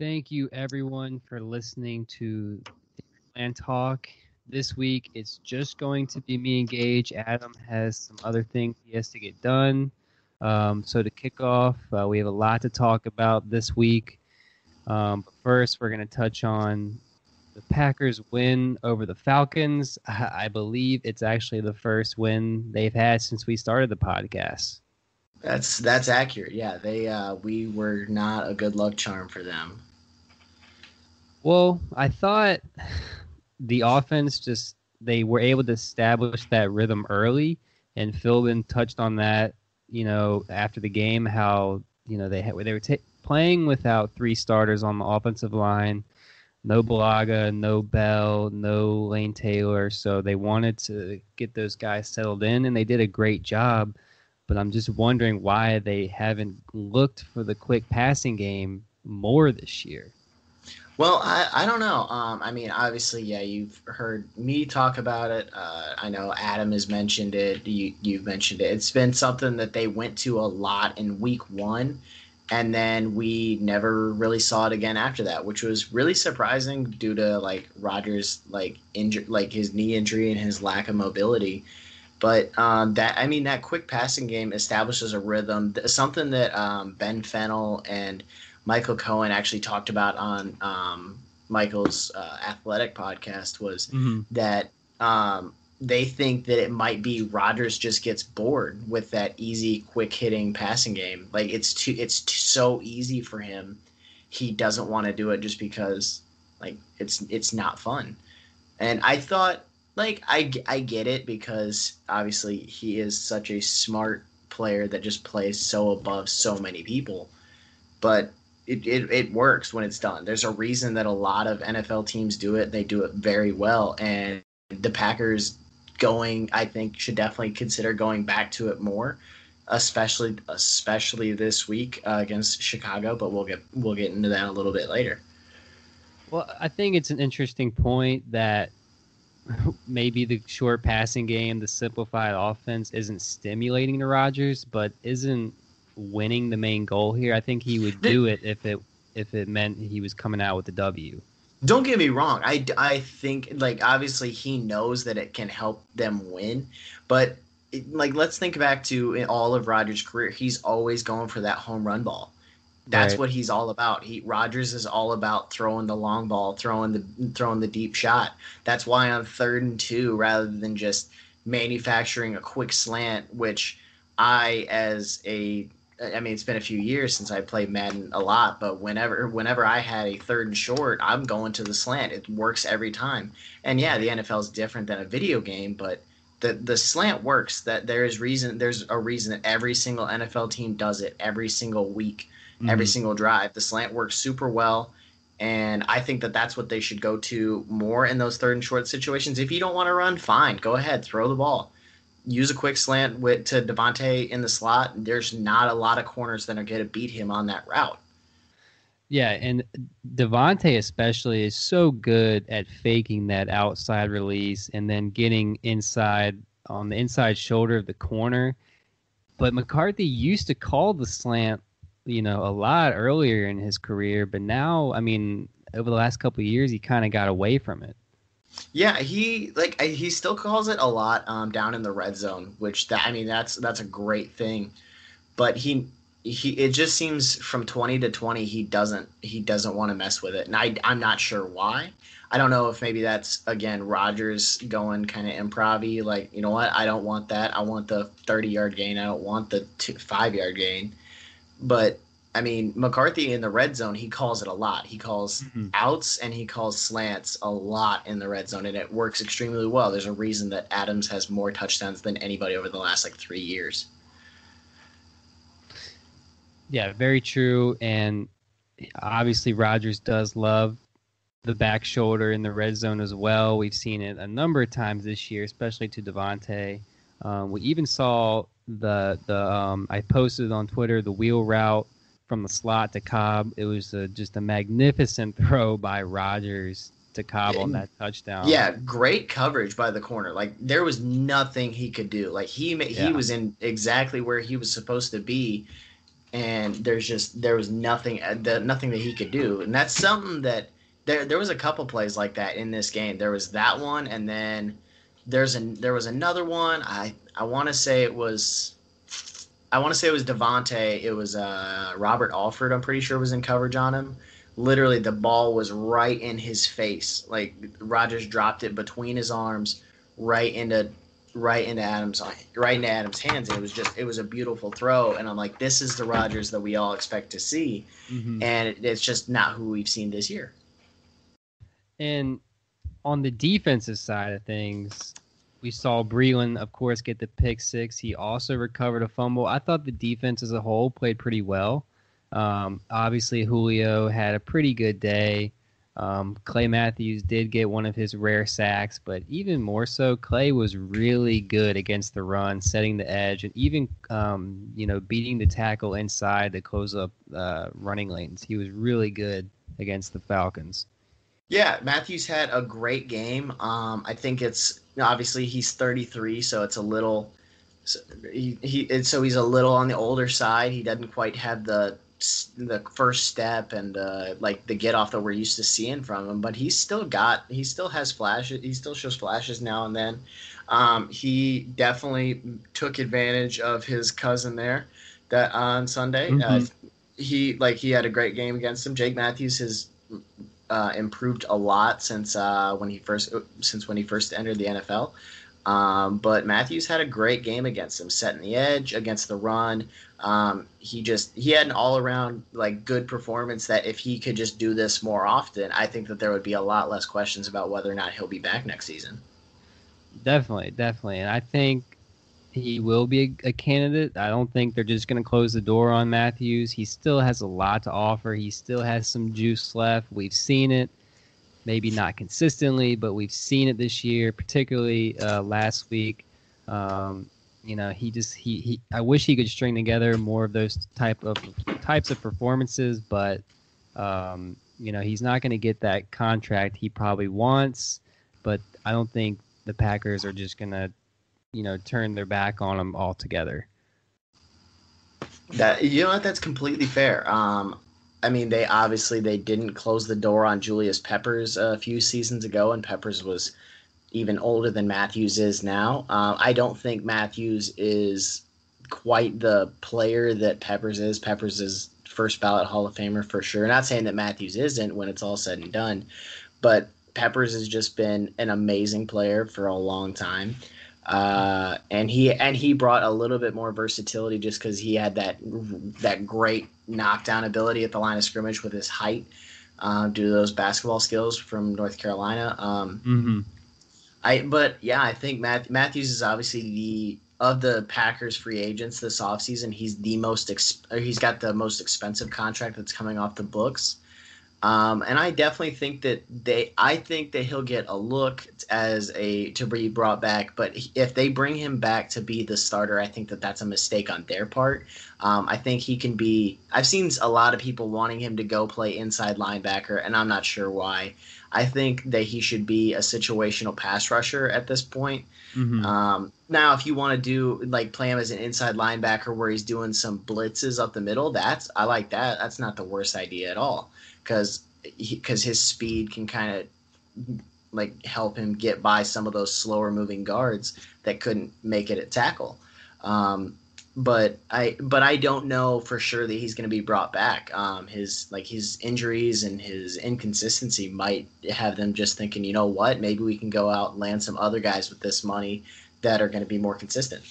Thank you, everyone, for listening to Land Talk. This week, it's just going to be me and Gage. Adam has some other things he has to get done. Um, so, to kick off, uh, we have a lot to talk about this week. Um, but first, we're going to touch on the Packers' win over the Falcons. I, I believe it's actually the first win they've had since we started the podcast. That's that's accurate. Yeah, they uh, we were not a good luck charm for them. Well, I thought the offense just they were able to establish that rhythm early, and Philbin touched on that. You know, after the game, how you know they had, they were t- playing without three starters on the offensive line, no Bulaga, no Bell, no Lane Taylor. So they wanted to get those guys settled in, and they did a great job. But I'm just wondering why they haven't looked for the quick passing game more this year. Well, I, I don't know. Um, I mean, obviously, yeah, you've heard me talk about it. Uh, I know Adam has mentioned it. You, you've mentioned it. It's been something that they went to a lot in week one, and then we never really saw it again after that, which was really surprising due to like Rodgers' like injury, like his knee injury and his lack of mobility. But um, that I mean, that quick passing game establishes a rhythm, something that um, Ben Fennell and Michael Cohen actually talked about on um, Michael's uh, athletic podcast was mm-hmm. that um, they think that it might be Rodgers just gets bored with that easy, quick hitting passing game. Like it's too, it's too, so easy for him. He doesn't want to do it just because like it's it's not fun. And I thought like I I get it because obviously he is such a smart player that just plays so above so many people. But it, it, it works when it's done. There's a reason that a lot of NFL teams do it. They do it very well. And the Packers going, I think, should definitely consider going back to it more, especially especially this week uh, against Chicago. But we'll get we'll get into that a little bit later. Well, I think it's an interesting point that maybe the short passing game, the simplified offense, isn't stimulating to Rodgers, but isn't winning the main goal here. I think he would do it if it if it meant he was coming out with the W. Don't get me wrong. I, I think like obviously he knows that it can help them win, but it, like let's think back to all of Rodgers' career. He's always going for that home run ball. That's right. what he's all about. He Rodgers is all about throwing the long ball, throwing the throwing the deep shot. That's why on third and two, rather than just manufacturing a quick slant, which I as a I mean, it's been a few years since I played Madden a lot, but whenever whenever I had a third and short, I'm going to the slant. It works every time. And yeah, the NFL is different than a video game, but the the slant works. That there is reason. There's a reason that every single NFL team does it every single week, mm-hmm. every single drive. The slant works super well. And I think that that's what they should go to more in those third and short situations. If you don't want to run, fine, go ahead, throw the ball use a quick slant with to Davante in the slot. There's not a lot of corners that are going to beat him on that route. Yeah, and Davante especially is so good at faking that outside release and then getting inside on the inside shoulder of the corner. But McCarthy used to call the slant, you know, a lot earlier in his career, but now, I mean, over the last couple years, he kind of got away from it. Yeah, he like he still calls it a lot um, down in the red zone, which that I mean that's that's a great thing, but he he it just seems from 20 to 20 he doesn't he doesn't want to mess with it. And I, i'm not sure why. I don't know if maybe that's again Rodgers going kind of improv like you know what i don't want that. I want the 30 yard gain. I don't want the two, five yard gain. But i mean mccarthy in the red zone he calls it a lot he calls mm-hmm. outs and he calls slants a lot in the red zone and it works extremely well there's a reason that adams has more touchdowns than anybody over the last like three years yeah, very true. And obviously, Rodgers does love the back shoulder in the red zone as well. We've seen it a number of times this year, especially to Davante. Um, we even saw the the um, I posted on Twitter the wheel route from the slot to Cobb. It was a, just a magnificent throw by Rodgers to Cobb on that touchdown. Yeah, great coverage by the corner. Like there was nothing he could do. Like he he yeah. was in exactly where he was supposed to be and there's just there was nothing uh, the, nothing that he could do, and that's something that there there was a couple plays like that in this game. There was that one, and then there's an there was another one. I I want to say it was. I want to say it was Davante. It was uh, Robert Alford. I'm pretty sure was in coverage on him. Literally, the ball was right in his face. Like Rodgers dropped it between his arms, right into right into Adams right into Adams' hands. And it was just it was a beautiful throw, and I'm like, this is the Rodgers that we all expect to see, mm-hmm. and it's just not who we've seen this year. And on the defensive side of things, we saw Breeland, of course, get the pick six. He also recovered a fumble. I thought the defense as a whole played pretty well. Um, obviously, Julio had a pretty good day. Um, Clay Matthews did get one of his rare sacks, but even more so, Clay was really good against the run, setting the edge, and even um, you know beating the tackle inside to close up uh, running lanes. He was really good against the Falcons. Yeah, Matthews had a great game. Um, I think it's obviously he's 33, so it's a little. So he, he so he's a little on the older side. He doesn't quite have the the first step and uh, like the get off that we're used to seeing from him. But he's still got he still has flashes. He still shows flashes now and then. Um, he definitely took advantage of his cousin there that on Sunday. Mm-hmm. Uh, he like he had a great game against him. Jake Matthews has uh, improved a lot since uh, when he first since when he first entered the NFL. Um, but Matthews had a great game against him, setting the edge against the run. Um, he just he had an all around like good performance that if he could just do this more often, I think that there would be a lot less questions about whether or not he'll be back next season. Definitely, definitely, and I think he will be a, a candidate. I don't think they're just going to close the door on Matthews. He still has a lot to offer. He still has some juice left. We've seen it maybe not consistently, but we've seen it this year, particularly uh, last week. Um, you know, he just he, he I wish he could string together more of those type of types of performances, but um, you know, he's not going to get that contract he probably wants. But I don't think the Packers are just going to, you know, turn their back on him altogether. That you know what? That's completely fair. Um, I mean, they obviously they didn't close the door on Julius Peppers a few seasons ago, and Peppers was even older than Matthews is now. Uh, I don't think Matthews is quite the player that Peppers is. Peppers is first ballot Hall of Famer for sure. Not saying that Matthews isn't when it's all said and done, but Peppers has just been an amazing player for a long time. Uh, and he and he brought a little bit more versatility just because he had that that great knockdown ability at the line of scrimmage with his height uh, due to those basketball skills from North Carolina. Um, mm-hmm. I but yeah, I think Matt, Matthews is obviously the of the Packers free agents this offseason, he's the most exp- he's got the most expensive contract that's coming off the books. Um, and I definitely think that they, I think that he'll get a look as a to be brought back. But if they bring him back to be the starter, I think that that's a mistake on their part. Um, I think he can be. I've seen a lot of people wanting him to go play inside linebacker, and I'm not sure why. I think that he should be a situational pass rusher at this point. Mm-hmm. Um, now, if you want to do like play him as an inside linebacker where he's doing some blitzes up the middle, that's I like that. That's not the worst idea at all because because his speed can kind of like help him get by some of those slower moving guards that couldn't make it at tackle. Um, but I but I don't know for sure that he's going to be brought back. Um, his like his injuries and his inconsistency might have them just thinking, you know what, maybe we can go out and land some other guys with this money that are going to be more consistent.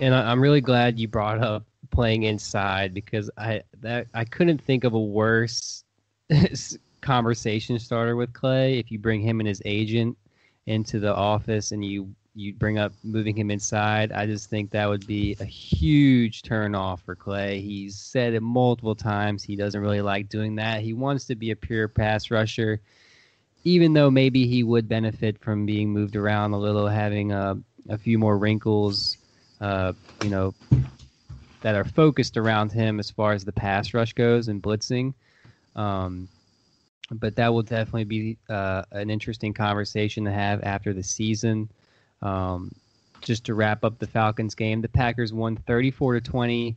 And I'm really glad you brought up playing inside because I that I couldn't think of a worse conversation starter with Clay if you bring him and his agent into the office and you you bring up moving him inside. I just think that would be a huge turn off for Clay. He's said it multiple times. He doesn't really like doing that. He wants to be a pure pass rusher, even though maybe he would benefit from being moved around a little, having a, a few more wrinkles, uh, you know, that are focused around him as far as the pass rush goes and blitzing. Um, but that will definitely be uh, an interesting conversation to have after the season. Um, just to wrap up the Falcons game, the Packers won 34 to 20.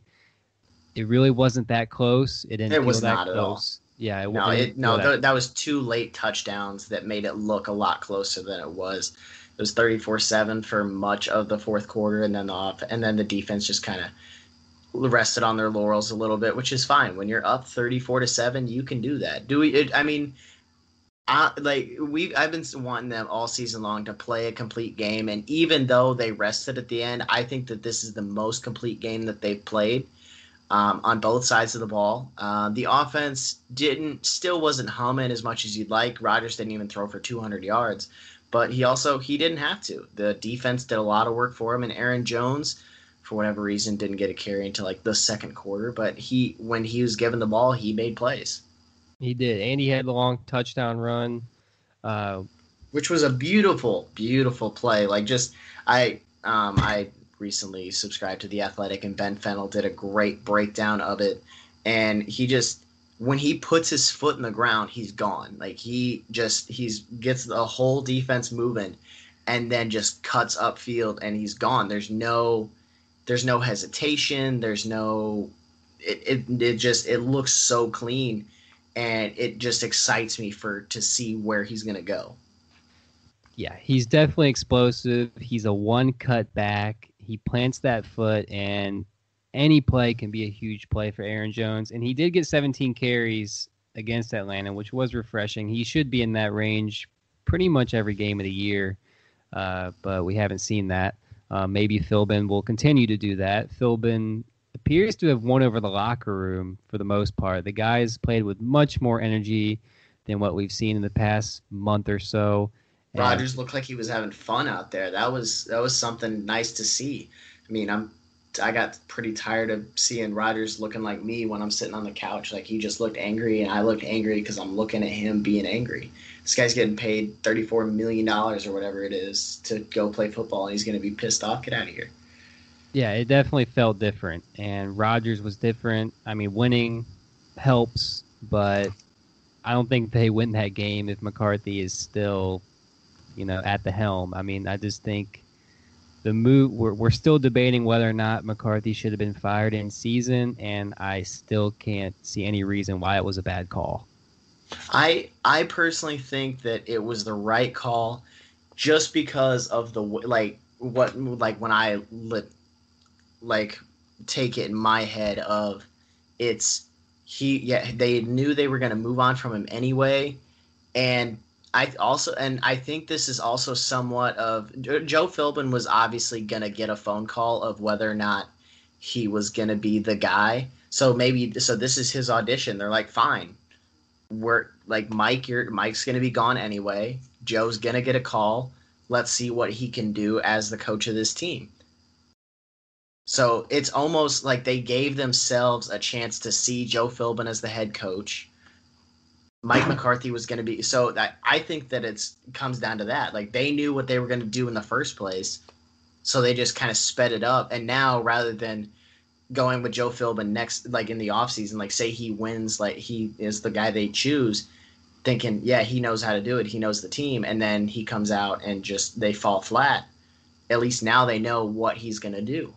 It really wasn't that close. It didn't. It was that not close. at all. Yeah, it, no, it, no, that. that was two late touchdowns that made it look a lot closer than it was. It was 34-7 for much of the fourth quarter, and then the off, and then the defense just kind of rested on their laurels a little bit, which is fine. When you're up 34 to 7, you can do that. Do we it, I mean I, like we I've been wanting them all season long to play a complete game and even though they rested at the end, I think that this is the most complete game that they've played. Um, on both sides of the ball. Uh, the offense didn't still wasn't humming as much as you'd like. Rodgers didn't even throw for 200 yards, but he also he didn't have to. The defense did a lot of work for him, and Aaron Jones for whatever reason didn't get a carry until like the second quarter. But he when he was given the ball, he made plays. He did, and he had the long touchdown run, uh, which was a beautiful, beautiful play. Like just I um, I recently subscribed to the Athletic, and Ben Fennell did a great breakdown of it, and he just when he puts his foot in the ground, he's gone. Like he just he's gets the whole defense moving, and then just cuts upfield, and he's gone. There's no there's no hesitation. There's no it, it it just it looks so clean and it just excites me for to see where he's gonna go. Yeah, he's definitely explosive. He's a one cut back. He plants that foot and any play can be a huge play for Aaron Jones. And he did get 17 carries against Atlanta, which was refreshing. He should be in that range pretty much every game of the year, uh, but we haven't seen that. Uh, maybe Philbin will continue to do that. Philbin appears to have won over the locker room for the most part. The guys played with much more energy than what we've seen in the past month or so. And Rodgers looked like he was having fun out there. That was that was something nice to see. I mean, I'm I got pretty tired of seeing Rodgers looking like me when I'm sitting on the couch. Like he just looked angry, and I looked angry because I'm looking at him being angry. This guy's getting paid $34 million or whatever it is to go play football, and he's going to be pissed off. Get out of here. Yeah, it definitely felt different, and Rodgers was different. I mean, winning helps, but I don't think they win that game if McCarthy is still, you know, at the helm. I mean, I just think the move we're, we're still debating whether or not McCarthy should have been fired in season, and I still can't see any reason why it was a bad call. I I personally think that it was the right call, just because of the like what like when I lit, like take it in my head of it's he yeah they knew they were going to move on from him anyway. And I also and I think this is also somewhat of Joe Philbin was obviously going to get a phone call of whether or not he was going to be the guy. So maybe so this is his audition. They're like fine we're like Mike, you're Mike's gonna be gone anyway. Joe's gonna get a call. Let's see what he can do as the coach of this team. So it's almost like they gave themselves a chance to see Joe Philbin as the head coach, Mike McCarthy was going to be so that I think that it's comes down to that. Like they knew what they were going to do in the first place, so they just kind of sped it up. And now rather than going with Joe Philbin next, like in the offseason, like say he wins, like he is the guy they choose, thinking, yeah, he knows how to do it, he knows the team, and then he comes out and just they fall flat. At least now they know what he's going to do.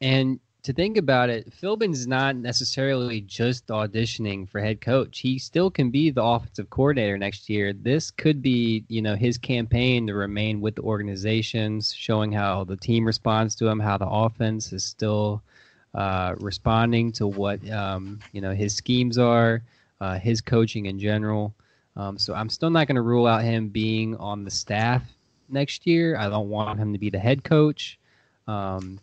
And to think about it, Philbin's not necessarily just auditioning for head coach. He still can be the offensive coordinator next year. This could be, you know, his campaign to remain with the organizations, showing how the team responds to him, how the offense is still uh, responding to what um, you know his schemes are, uh, his coaching in general. Um, so I'm still not going to rule out him being on the staff next year. I don't want him to be the head coach. Um,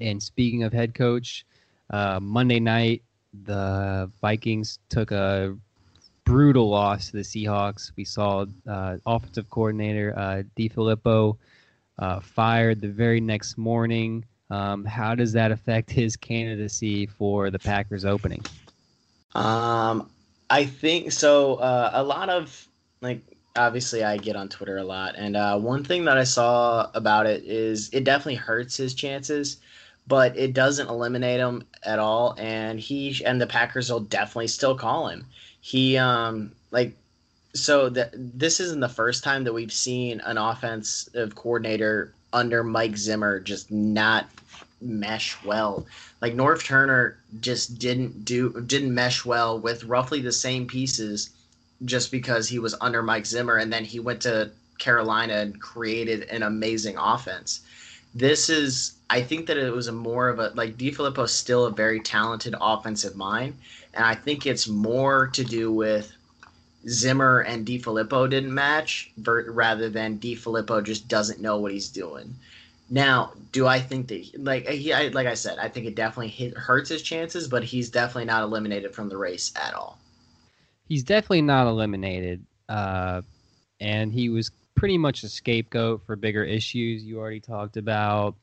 and speaking of head coach, uh, Monday night the Vikings took a brutal loss to the Seahawks. We saw uh, offensive coordinator uh, DeFilippo uh, fired the very next morning. Um, how does that affect his candidacy for the Packers opening? Um, I think so. Uh, a lot of like obviously I get on Twitter a lot, and uh, one thing that I saw about it is it definitely hurts his chances but it doesn't eliminate him at all. And he and the Packers will definitely still call him. He um like so that this isn't the first time that we've seen an offensive coordinator under Mike Zimmer just not mesh well. Like Norv Turner just didn't do didn't mesh well with roughly the same pieces just because he was under Mike Zimmer and then he went to Carolina and created an amazing offense. This is I think that it was a more of a like DeFilippo is still a very talented offensive mind, and I think it's more to do with Zimmer and DeFilippo didn't match, rather than DeFilippo just doesn't know what he's doing. Now, do I think that like he I, like I said, I think it definitely hit, hurts his chances, but he's definitely not eliminated from the race at all. He's definitely not eliminated, uh, and he was pretty much a scapegoat for bigger issues. You already talked about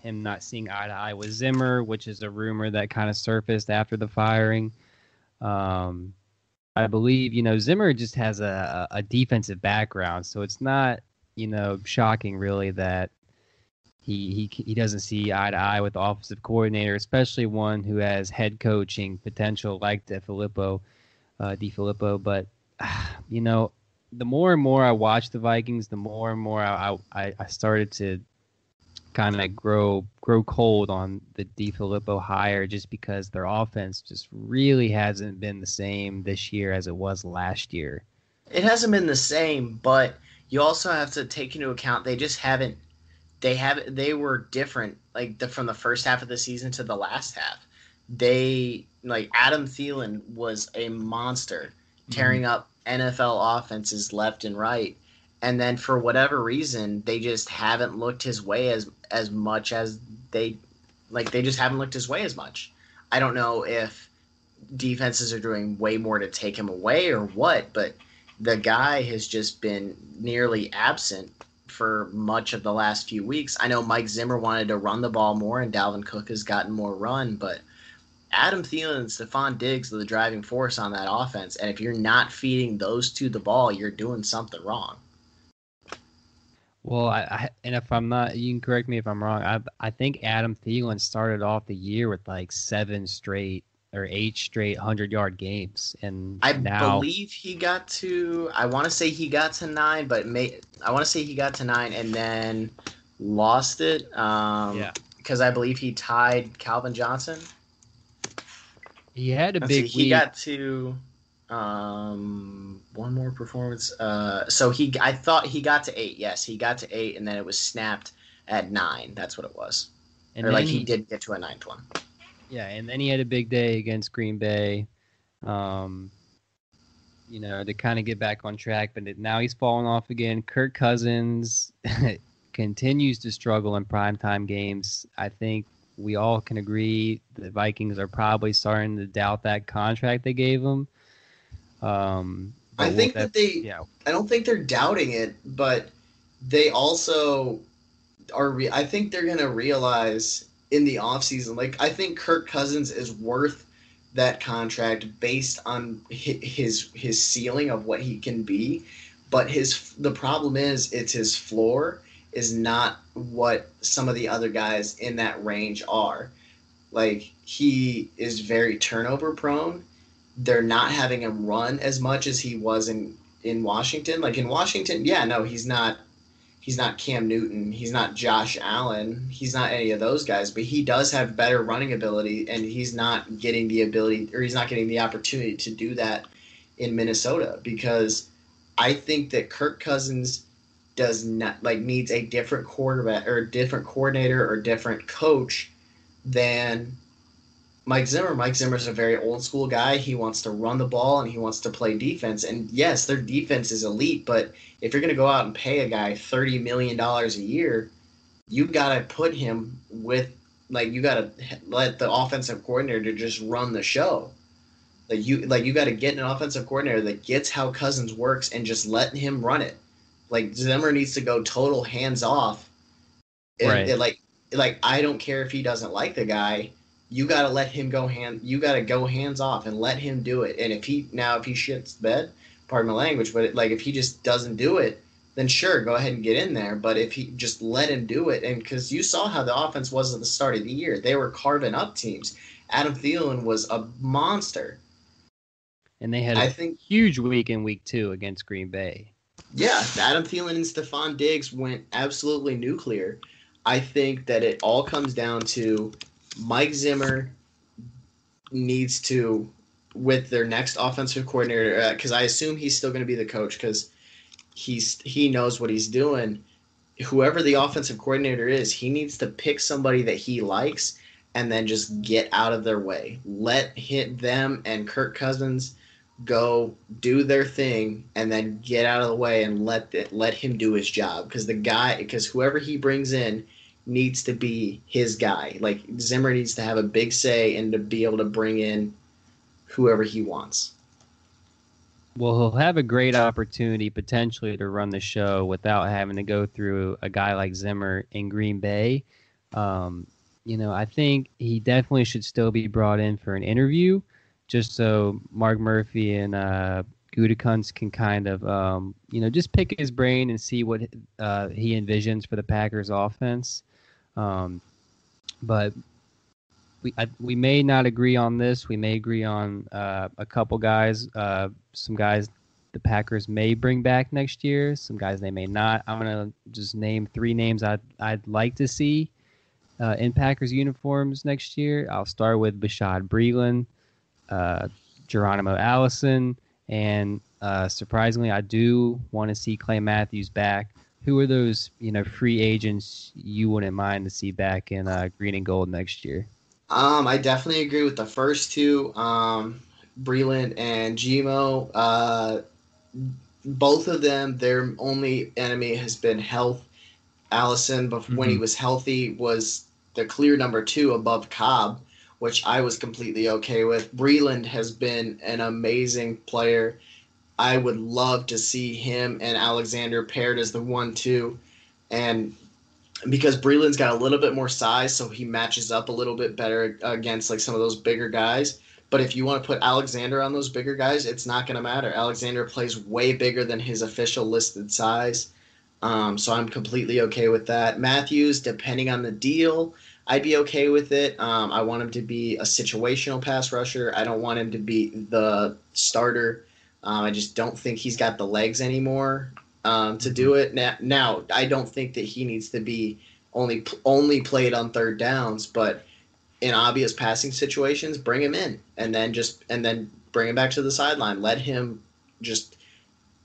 him not seeing eye to eye with Zimmer, which is a rumor that kind of surfaced after the firing. Um, I believe you know Zimmer just has a, a defensive background, so it's not you know shocking really that he he he doesn't see eye to eye with the offensive coordinator, especially one who has head coaching potential like DeFilippo, uh. But you know, the more and more I watch the Vikings, the more and more I I, I started to kind of grow grow cold on the DeFilippo hire just because their offense just really hasn't been the same this year as it was last year. It hasn't been the same, but you also have to take into account they just haven't they have they were different like the, from the first half of the season to the last half. They like Adam Thielen was a monster tearing mm-hmm. up NFL offenses left and right and then for whatever reason they just haven't looked his way as as much as they like they just haven't looked his way as much. I don't know if defenses are doing way more to take him away or what, but the guy has just been nearly absent for much of the last few weeks. I know Mike Zimmer wanted to run the ball more and Dalvin Cook has gotten more run, but Adam Thielen and Stefon Diggs are the driving force on that offense. And if you're not feeding those two the ball, you're doing something wrong. Well, I, I, and if I'm not, you can correct me if I'm wrong. I I think Adam Thielen started off the year with like seven straight or eight straight hundred yard games, and I now, believe he got to. I want to say he got to nine, but may I want to say he got to nine and then lost it. Um, yeah, because I believe he tied Calvin Johnson. He had a Let's big. See, he got to um, one more performance. Uh, so he, I thought he got to eight. Yes, he got to eight, and then it was snapped at nine. That's what it was. And or like he, he did get to a ninth one. Yeah, and then he had a big day against Green Bay. Um, you know, to kind of get back on track, but now he's falling off again. Kirk Cousins continues to struggle in primetime games. I think we all can agree the Vikings are probably starting to doubt that contract they gave him. Um, I think that they. Yeah. I don't think they're doubting it, but they also are. Re- I think they're gonna realize in the offseason, like I think Kirk Cousins is worth that contract based on his his ceiling of what he can be, but his the problem is it's his floor is not what some of the other guys in that range are. Like he is very turnover prone. They're not having him run as much as he was in in Washington. Like in Washington, yeah, no, he's not he's not Cam Newton, he's not Josh Allen, he's not any of those guys, but he does have better running ability and he's not getting the ability or he's not getting the opportunity to do that in Minnesota because I think that Kirk Cousins does not like needs a different quarterback or different coordinator or different coach than Mike Zimmer. Mike Zimmer is a very old school guy. He wants to run the ball and he wants to play defense. And yes, their defense is elite, but if you're going to go out and pay a guy $30 million a year, you got to put him with, like, you got to let the offensive coordinator just run the show. Like you, like you got to get an offensive coordinator that gets how Cousins works and just let him run it. Like Zimmer needs to go total hands off. right. It, like, like I don't care if he doesn't like the guy. You got to let him go hand. You got to go hands off and let him do it. And if he now if he shits bed, pardon my language, but it, like if he just doesn't do it, then sure, go ahead and get in there. But if he just let him do it, and because you saw how the offense was at the start of the year, they were carving up teams. Adam Thielen was a monster. And they had a I think, huge week in week two against Green Bay. Yeah, Adam Thielen and Stefon Diggs went absolutely nuclear. I think that it all comes down to Mike Zimmer needs to, with their next offensive coordinator, because uh, I assume he's still going to be the coach because he's he knows what he's doing. Whoever the offensive coordinator is, he needs to pick somebody that he likes and then just get out of their way. Let hit them and Kirk Cousins go do their thing and then get out of the way and let the, let him do his job. Because the guy because whoever he brings in needs to be his guy. Like Zimmer needs to have a big say and to be able to bring in whoever he wants. Well he'll have a great opportunity potentially to run the show without having to go through a guy like Zimmer in Green Bay. Um, you know I think he definitely should still be brought in for an interview just so Mark Murphy and uh, can kind of, um, you know, just pick his brain and see what uh, he envisions for the Packers offense. Um, but we I, we may not agree on this. We may agree on uh, a couple guys, uh, some guys the Packers may bring back next year. Some guys they may not. I'm gonna just name three names I'd I'd like to see uh, in Packers uniforms next year. I'll start with Bashaud Breeland uh, Geronimo Allison, and uh, surprisingly, I do want to see Clay Matthews back. Who are those, you know, free agents you wouldn't mind to see back in uh, green and gold next year? Um, I definitely agree with the first two, um, Breeland and Gmo. Uh, both of them, their only enemy has been health. Allison, but mm-hmm. when he mm-hmm. was healthy, was the clear number two above Cobb which I was completely okay with. Breeland has been an amazing player. I would love to see him and Alexander paired as the one two, and because Breeland's got a little bit more size, so he matches up a little bit better against like some of those bigger guys. But if you want to put Alexander on those bigger guys, it's not going to matter. Alexander plays way bigger than his official listed size. Um, so I'm completely okay with that. Matthews, depending on the deal, I'd be okay with it. Um, I want him to be a situational pass rusher. I don't want him to be the starter. Um, I just don't think he's got the legs anymore um, to do it. Now, now, I don't think that he needs to be only only played on third downs, but in obvious passing situations, bring him in and then just and then bring him back to the sideline. Let him just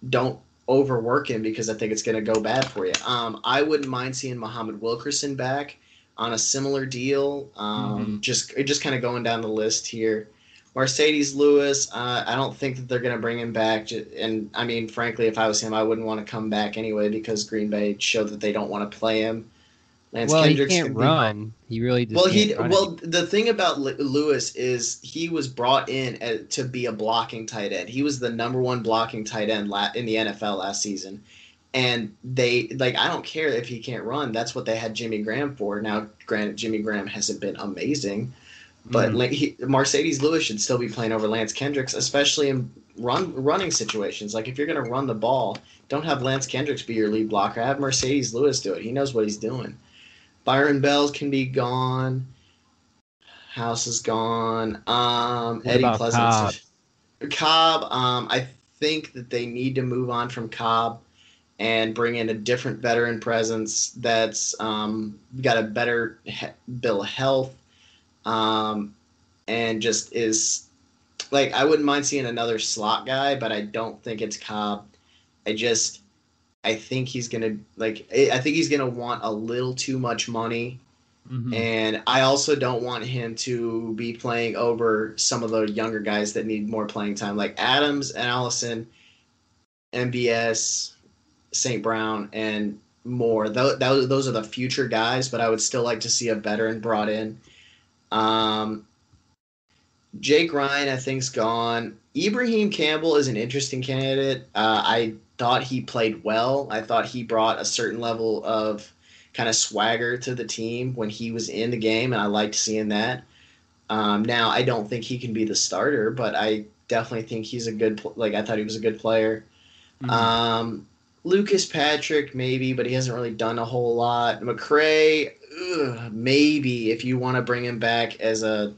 don't overwork him because I think it's going to go bad for you. Um, I wouldn't mind seeing Muhammad Wilkerson back on a similar deal. Um, mm-hmm. Just just kind of going down the list here. Marcedes Lewis, uh, I don't think that they're going to bring him back. And I mean, frankly, if I was him, I wouldn't want to come back anyway because Green Bay showed that they don't want to play him. Lance well, Kendricks he can't run. Be, he really well. He well. The thing about Lewis is he was brought in to be a blocking tight end. He was the number one blocking tight end in the NFL last season and they like I don't care if he can't run. That's what they had Jimmy Graham for. Now, granted, Jimmy Graham hasn't been amazing, But mm. he, Marcedes Lewis should still be playing over Lance Kendricks, especially in run running situations. Like if you're going to run the ball, don't have Lance Kendricks be your lead blocker. Have Marcedes Lewis do it. He knows what he's doing. Byron Bells can be gone. House is gone. Um, Eddie Pleasant. Cobb? Cobb um, I think that they need to move on from Cobb and bring in a different veteran presence that's um, got a better he- bill of health um, and just is like I wouldn't mind seeing another slot guy, but I don't think it's Cobb. I just I think he's gonna like I think he's gonna want a little too much money. Mm-hmm. And I also don't want him to be playing over some of the younger guys that need more playing time, like Adams and Allison, MBS, St. Brown, and more. Those, those are the future guys, but I would still like to see a veteran brought in. Um, Jake Ryan, I think's gone. Ibraheim Campbell is an interesting candidate. Uh, I thought he played well. I thought he brought a certain level of kind of swagger to the team when he was in the game, and I liked seeing that. Um, now, I don't think he can be the starter, but I definitely think he's a good. Like I thought he was a good player. Mm-hmm. Um, Lucas Patrick, maybe, but he hasn't really done a whole lot. McCray, ugh, maybe if you want to bring him back as a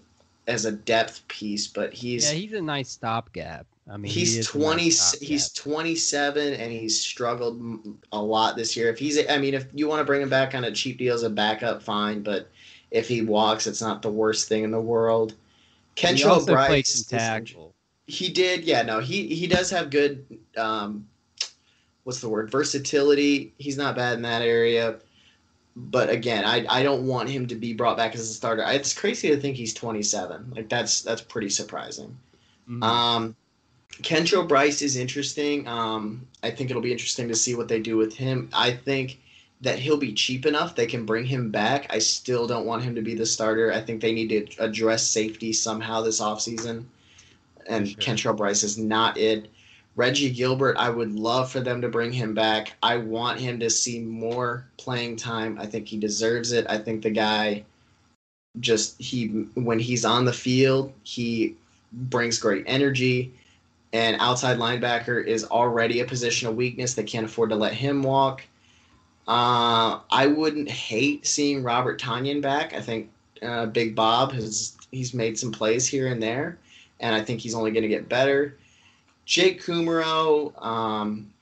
as a depth piece, but he's yeah, he's a nice stopgap. I mean, he's he twenty. Nice he's twenty seven, and he's struggled a lot this year. If he's, I mean, if you want to bring him back on a cheap deal as a backup, fine. But if he walks, it's not the worst thing in the world. Kentrell Brice. He did, yeah. No, he he does have good. Um, what's the word? Versatility. He's not bad in that area but again, I I don't want him to be brought back as a starter. It's crazy to think he's 27. Like that's that's pretty surprising. Mm-hmm. Um, Kentrell Brice is interesting. Um, I think it'll be interesting to see what they do with him. I think that he'll be cheap enough they can bring him back. I still don't want him to be the starter. I think they need to address safety somehow this offseason. And sure. Kentrell Brice is not it. Reggie Gilbert, I would love for them to bring him back. I want him to see more playing time. I think he deserves it. I think the guy just he when he's on the field, he brings great energy. And outside linebacker is already a position of weakness. They can't afford to let him walk. Uh, I wouldn't hate seeing Robert Tonyan back. I think uh, Big Bob has he's made some plays here and there, and I think he's only going to get better. Jake Kumerow, um,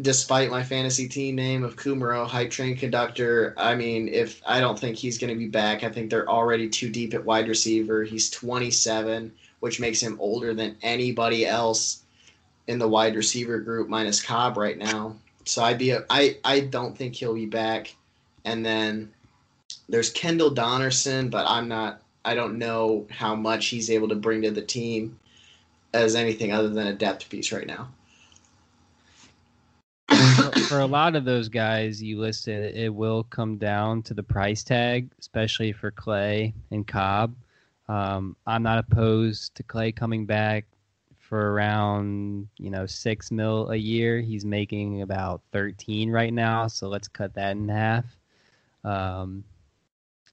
despite my fantasy team name of Kumerow, hype train conductor, I mean, if I don't think he's going to be back, I think they're already too deep at wide receiver. He's 27, which makes him older than anybody else in the wide receiver group minus Cobb right now. So I'd be a, I I don't think he'll be back. And then there's Kendall Donnerson, but I'm not I don't know how much he's able to bring to the team as anything other than a depth piece right now. for a lot of those guys you listed, it will come down to the price tag, especially for Clay and Cobb. Um, I'm not opposed to Clay coming back for around you know six mil a year. He's making about 13 right now, so let's cut that in half. Um,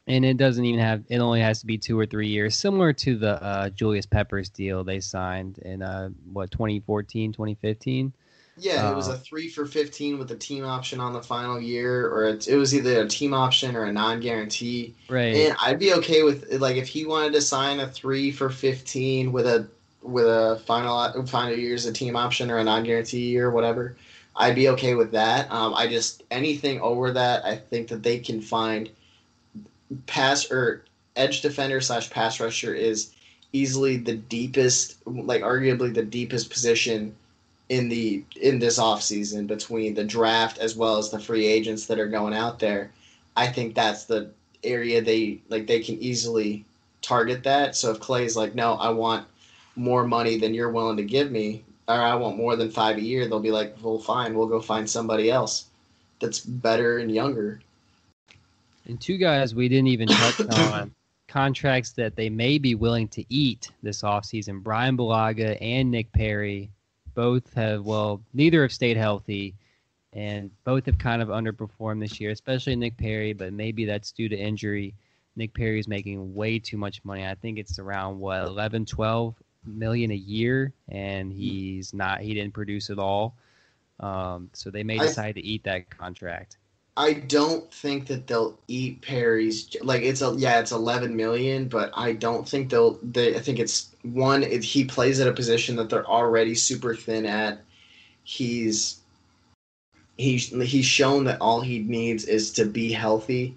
and it doesn't even have it only has to be two or three years similar to the uh, julius peppers deal they signed in uh, what 2014 2015 yeah uh, it was a uh, three for 15 with a team option on the final year or it, it was either a team option or a non-guarantee. Right. And i'd be okay with like if he wanted to sign a three for 15 with a with a final final year as a team option or a non-guarantee year or whatever i'd be okay with that. Um, i just anything over that i think that they can find pass or edge defender slash pass rusher is easily the deepest, like arguably the deepest position in the in this offseason between the draft as well as the free agents that are going out there. I think that's the area they like they can easily target that. So if Clay's like, no, I want more money than you're willing to give me, or I want more than five a year, they'll be like, well, fine, we'll go find somebody else that's better and younger. And two guys we didn't even touch on contracts that they may be willing to eat this offseason. Bryan Bulaga and Nick Perry both have, well, neither have stayed healthy and both have kind of underperformed this year, especially Nick Perry, but maybe that's due to injury. Nick Perry is making way too much money. I think it's around what 11, 12 million a year, and he's not. He didn't produce at all. Um, so they may decide I, to eat that contract. I don't think that they'll eat Perry's. Like it's a yeah, it's eleven million, but I don't think they'll. They, I think it's one. If he plays at a position that they're already super thin at, he's he's he's shown that all he needs is to be healthy.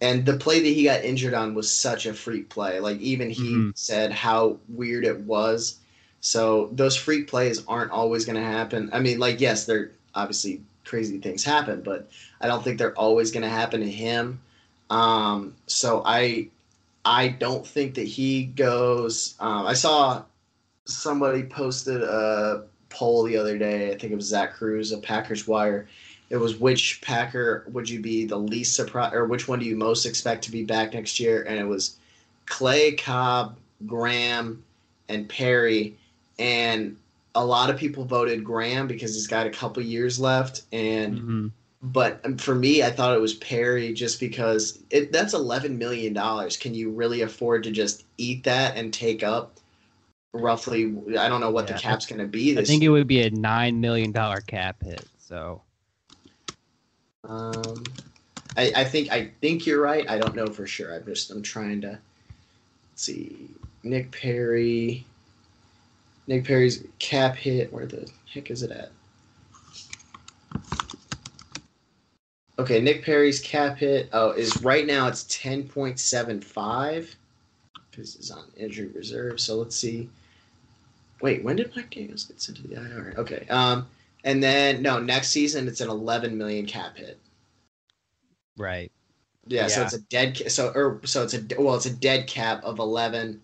And the play that he got injured on was such a freak play. Like even he mm-hmm. said how weird it was. So those freak plays aren't always going to happen. I mean, like yes, they're obviously crazy things happen, but I don't think they're always going to happen to him. Um, so I I don't think that he goes. Um, I saw somebody posted a poll the other day. I think it was Zach Kruse of Packers Wire. It was which Packer would you be the least surprised, or which one do you most expect to be back next year? And it was Clay, Cobb, Graham, and Perry. And a lot of people voted Graham because he's got a couple years left, and mm-hmm. but um, for me, I thought it was Perry just because it, that's eleven million dollars. Can you really afford to just eat that and take up roughly? I don't know what yeah. the cap's going to be. I think year. it would be a nine million dollar cap hit. So, um, I, I think I think you're right. I don't know for sure. I'm just I'm trying to see Nick Perry. Nick Perry's cap hit. Where the heck is it at? Okay, Nick Perry's cap hit oh is right now it's ten point seven five because it's on injury reserve. So let's see. Wait, when did Mike Daniels get sent to the IR? Okay, um, and then no, next season it's an eleven million cap hit. Right. Yeah, yeah. so it's a dead so or so it's a well it's a dead cap of eleven,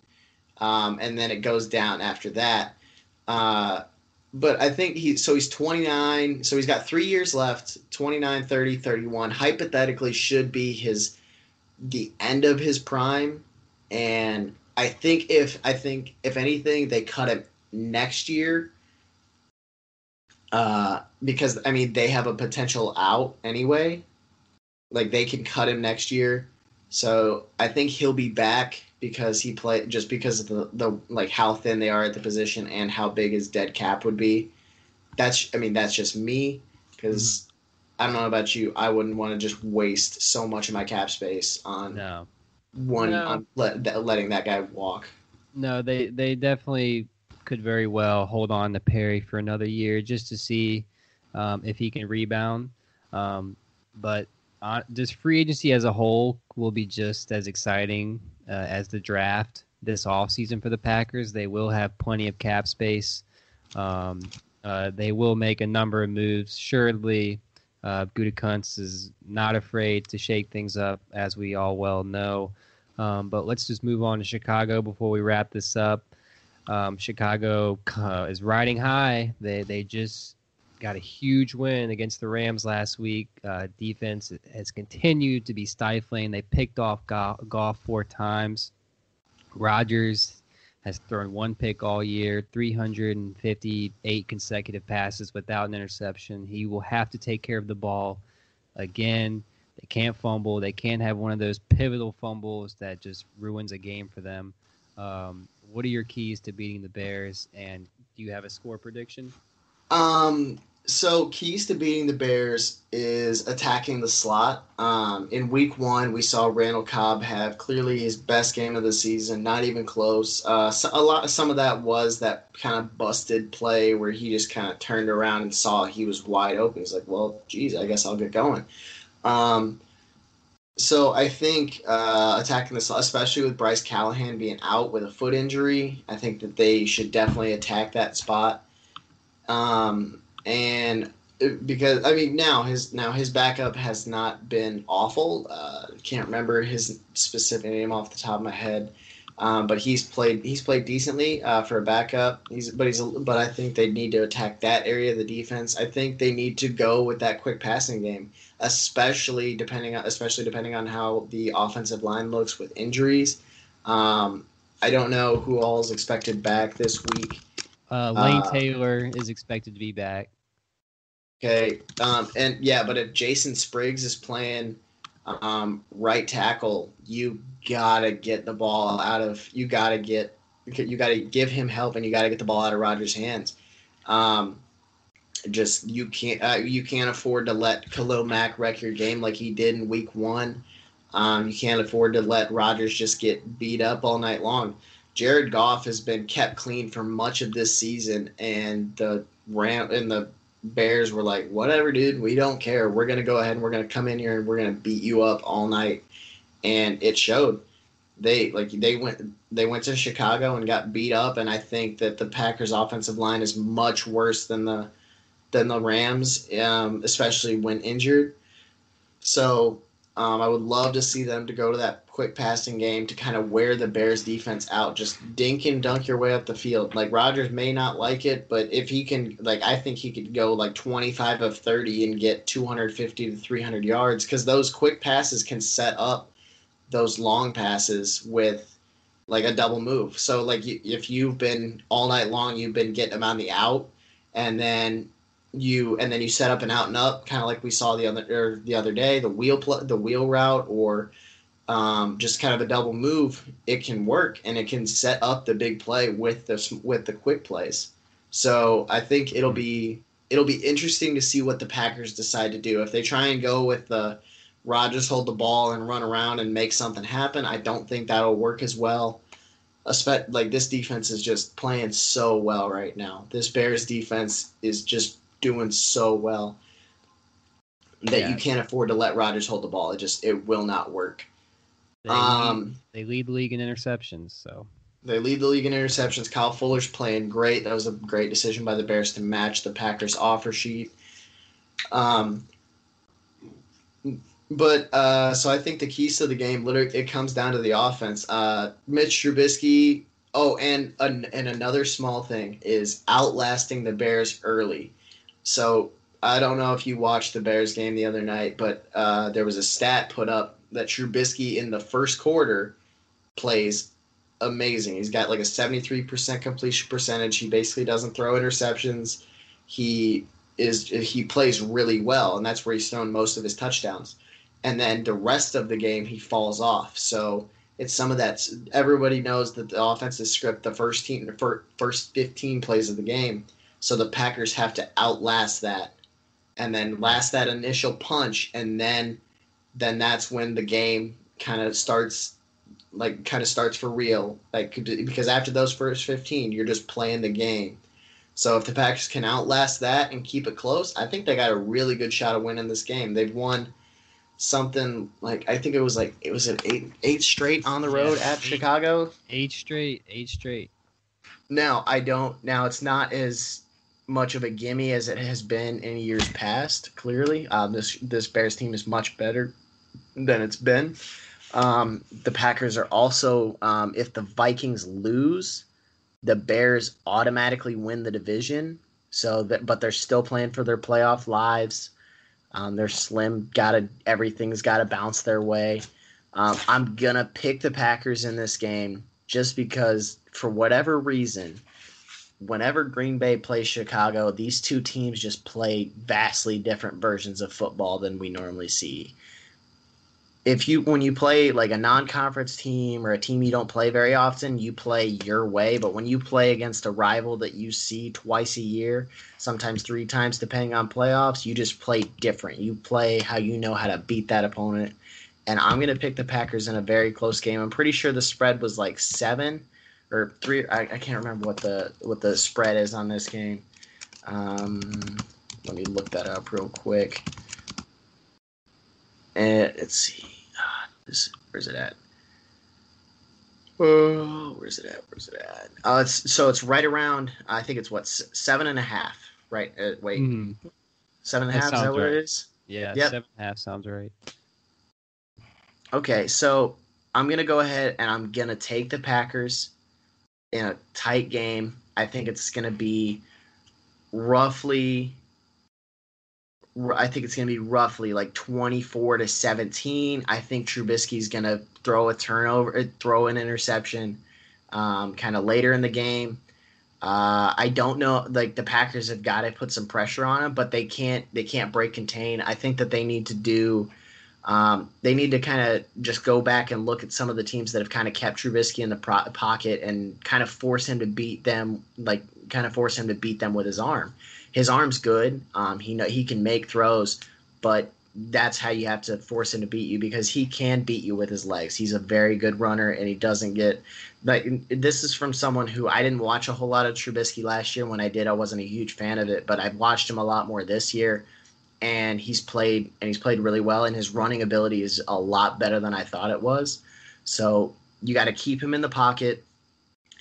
um, and then it goes down after that. Uh, but I think he so he's 29, so he's got 3 years left, 29, 30, 31 hypothetically should be his the end of his prime and I think if I think if anything they cut him next year uh because I mean they have a potential out anyway. Like they can cut him next year. So I think he'll be back because he played just because of the, the like how thin they are at the position and how big his dead cap would be. That's I mean that's just me because mm-hmm. I don't know about you. I wouldn't want to just waste so much of my cap space on no. one no. on let, letting that guy walk. No, they they definitely could very well hold on to Perry for another year just to see um, if he can rebound. Um, but uh, this free agency as a whole will be just as exciting uh, as the draft this offseason for the Packers. They will have plenty of cap space. Um, uh, they will make a number of moves. Surely, uh, is not afraid to shake things up, as we all well know. Um, but let's just move on to Chicago before we wrap this up. Um, Chicago uh, is riding high. They they just got a huge win against the Rams last week. Uh, defense has continued to be stifling. They picked off Goff four times. Rodgers has thrown one pick all year, 358 consecutive passes without an interception. He will have to take care of the ball again. They can't fumble. They can't have one of those pivotal fumbles that just ruins a game for them. Um, what are your keys to beating the Bears? And do you have a score prediction? Um, so keys to beating the Bears is attacking the slot. Um, in week one, we saw Randall Cobb have clearly his best game of the season, not even close. Uh, so a lot, some of that was that kind of busted play where he just kind of turned around and saw he was wide open. He's like, well, geez, I guess I'll get going. Um, so I think uh, attacking the slot, especially with Bryce Callahan being out with a foot injury, I think that they should definitely attack that spot. Um, and because I mean now his now his backup has not been awful. Uh, can't remember his specific name off the top of my head, um, but he's played he's played decently uh, for a backup. He's but he's but I think they need to attack that area of the defense. I think they need to go with that quick passing game, especially depending on especially depending on how the offensive line looks with injuries. Um, I don't know who all is expected back this week. Uh, Lane uh, Taylor is expected to be back. Okay, um, and yeah, but if Jason Spriggs is playing, Um, right tackle, you gotta get the ball out of. You gotta get. You gotta give him help, and you gotta get the ball out of Rodgers' hands. Um, just you can't uh, you can't afford to let Khalil Mack wreck your game like he did in Week One. Um, you can't afford to let Rodgers just get beat up all night long. Jared Goff has been kept clean for much of this season, and the Ram and the Bears were like, "Whatever, dude, we don't care. We're gonna go ahead and we're gonna come in here and we're gonna beat you up all night," and it showed. They like they went they went to Chicago and got beat up, and I think that the Packers' offensive line is much worse than the than the Rams, um, especially when injured. So um, I would love to see them to go to that quick passing game to kind of wear the Bears defense out. Just dink and dunk your way up the field. Like Rodgers may not like it, but if he can, like I think he could go like 25 of 30 and get 250 to 300 yards because those quick passes can set up those long passes with like a double move. So like if you've been all night long, you've been getting them on the out, and then you and then you set up an out and up, kind of like we saw the other the other day, the wheel pl- the wheel route, or um, just kind of a double move. It can work and it can set up the big play with the with the quick plays. So I think it'll be it'll be interesting to see what the Packers decide to do if they try and go with the Rodgers hold the ball and run around and make something happen. I don't think that'll work as well. Like this defense is just playing so well right now. This Bears defense is just doing so well that yeah. you can't afford to let Rodgers hold the ball. It just it will not work. They, um, they lead the league in interceptions, so they lead the league in interceptions. Kyle Fuller's playing great. That was a great decision by the Bears to match the Packers offer sheet. Um, but uh, so I think the keys to the game literally it comes down to the offense. Uh, Mitch Trubisky. Oh, and and another small thing is outlasting the Bears early. So I don't know if you watched the Bears game the other night, but uh, there was a stat put up that Trubisky in the first quarter plays amazing. He's got like a 73% completion percentage. He basically doesn't throw interceptions. He is he plays really well, and that's where he's thrown most of his touchdowns. And then the rest of the game, he falls off. So it's some of that. Everybody knows that the offensive script, the first team, the first 15 plays of the game so the Packers have to outlast that and then last that initial punch. And then then that's when the game kind of starts like kind of starts for real. Like because after those first 15 you're just playing the game. So if the packers can outlast that and keep it close i think they got a really good shot of winning this game. They've won something like i think it was like it was an eight eight straight on the road yeah, at eight, chicago. Eight straight eight straight. Now i don't now it's not as much of a gimme as it has been in years past. Clearly, uh, this this Bears team is much better than it's been. Um, the Packers are also, um, if the Vikings lose, the Bears automatically win the division. So that, but they're still playing for their playoff lives. Um, they're slim. Got to everything's got to bounce their way. Um, I'm gonna pick the Packers in this game just because, for whatever reason, whenever Green Bay plays Chicago, these two teams just play vastly different versions of football than we normally see. If you when you play like a non-conference team or a team you don't play very often, you play your way, but when you play against a rival that you see twice a year, sometimes three times depending on playoffs, you just play different. You play how you know how to beat that opponent. And I'm going to pick the Packers in a very close game. I'm pretty sure the spread was like 7 or three. I, I can't remember what the what the spread is on this game. Um, let me look that up real quick. And let's see. Ah, this, where's it at? Oh, where's it at? Where's it at? Uh, it's so it's right around. I think it's what seven and a half. Right? Uh, wait, mm. seven and a half. Is that what right. it is? Yeah, yep. seven and a half sounds right. Okay, so I'm gonna go ahead and I'm gonna take the Packers in a tight game. I think it's going to be roughly. I think it's going to be roughly like 24 to 17. I think Trubisky's going to throw a turnover, uh, throw an interception um, kind of later in the game. Uh, I don't know. Like the Packers have got to put some pressure on him, but they can't. They can't break contain. I think that they need to do Um, they need to kind of just go back and look at some of the teams that have kind of kept Trubisky in the pro- pocket and kind of force him to beat them, like kind of force him to beat them with his arm. His arm's good. Um, he know he can make throws, but that's how you have to force him to beat you because he can beat you with his legs. He's a very good runner and he doesn't get like this is from someone who I didn't watch a whole lot of Trubisky last year. When I did, I wasn't a huge fan of it, but I've watched him a lot more this year and he's played and he's played really well and his running ability is a lot better than I thought it was. So you got to keep him in the pocket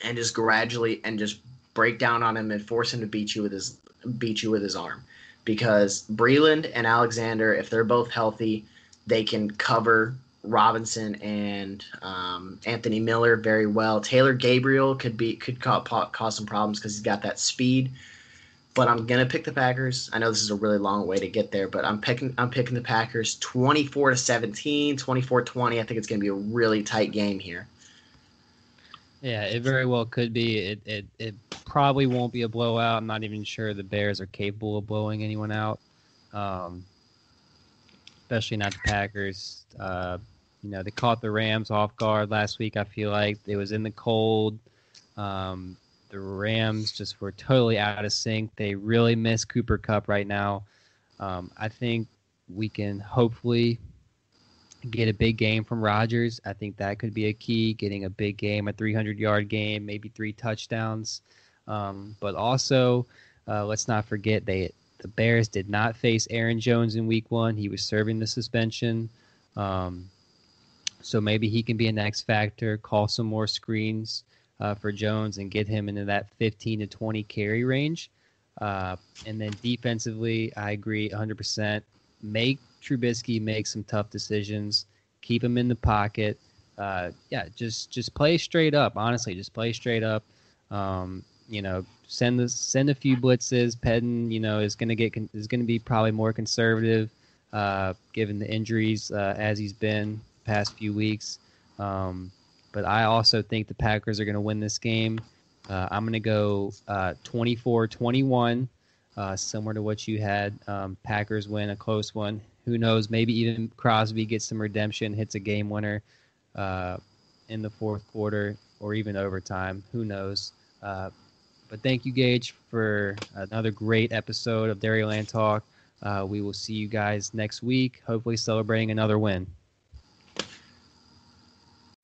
and just gradually and just break down on him and force him to beat you with his beat you with his arm because Breeland and Alexander, if they're both healthy, they can cover Robinson and um, Anthony Miller very well. Taylor Gabriel could be could cause, cause some problems because he's got that speed. But I'm gonna pick the Packers. I know this is a really long way to get there, but I'm picking I'm picking the Packers 24 to 17, 24-20. I think it's gonna be a really tight game here. Yeah, it very well could be. It, it it probably won't be a blowout. I'm not even sure the Bears are capable of blowing anyone out, um, especially not the Packers. Uh, you know, they caught the Rams off guard last week. I feel like it was in the cold. Um, the Rams just were totally out of sync. They really miss Cooper Kupp right now. Um, I think we can hopefully get a big game from Rodgers. I think that could be a key, getting a big game, a 300 yard game, maybe three touchdowns. Um, but also, uh, let's not forget they the Bears did not face Aaron Jones in Week One. He was serving the suspension, um, so maybe he can be an X factor. Call some more screens uh, for Jones and get him into that 15 to 20 carry range. Uh, and then defensively, I agree 100%. Make Trubisky make some tough decisions. Keep him in the pocket. Uh, yeah, just just play straight up. Honestly, just play straight up. Um, you know, send the send a few blitzes. Pettine, you know, is going to get is going to be probably more conservative, uh, given the injuries uh, as he's been past few weeks. Um, but I also think the Packers are going to win this game. Uh, I'm going to go 24-21, uh, uh, similar to what you had. Um, Packers win a close one. Who knows? Maybe even Crosby gets some redemption, hits a game winner uh, in the fourth quarter or even overtime. Who knows? But thank you, Gage, for another great episode of Dairyland Talk. Uh, we will see you guys next week, hopefully celebrating another win.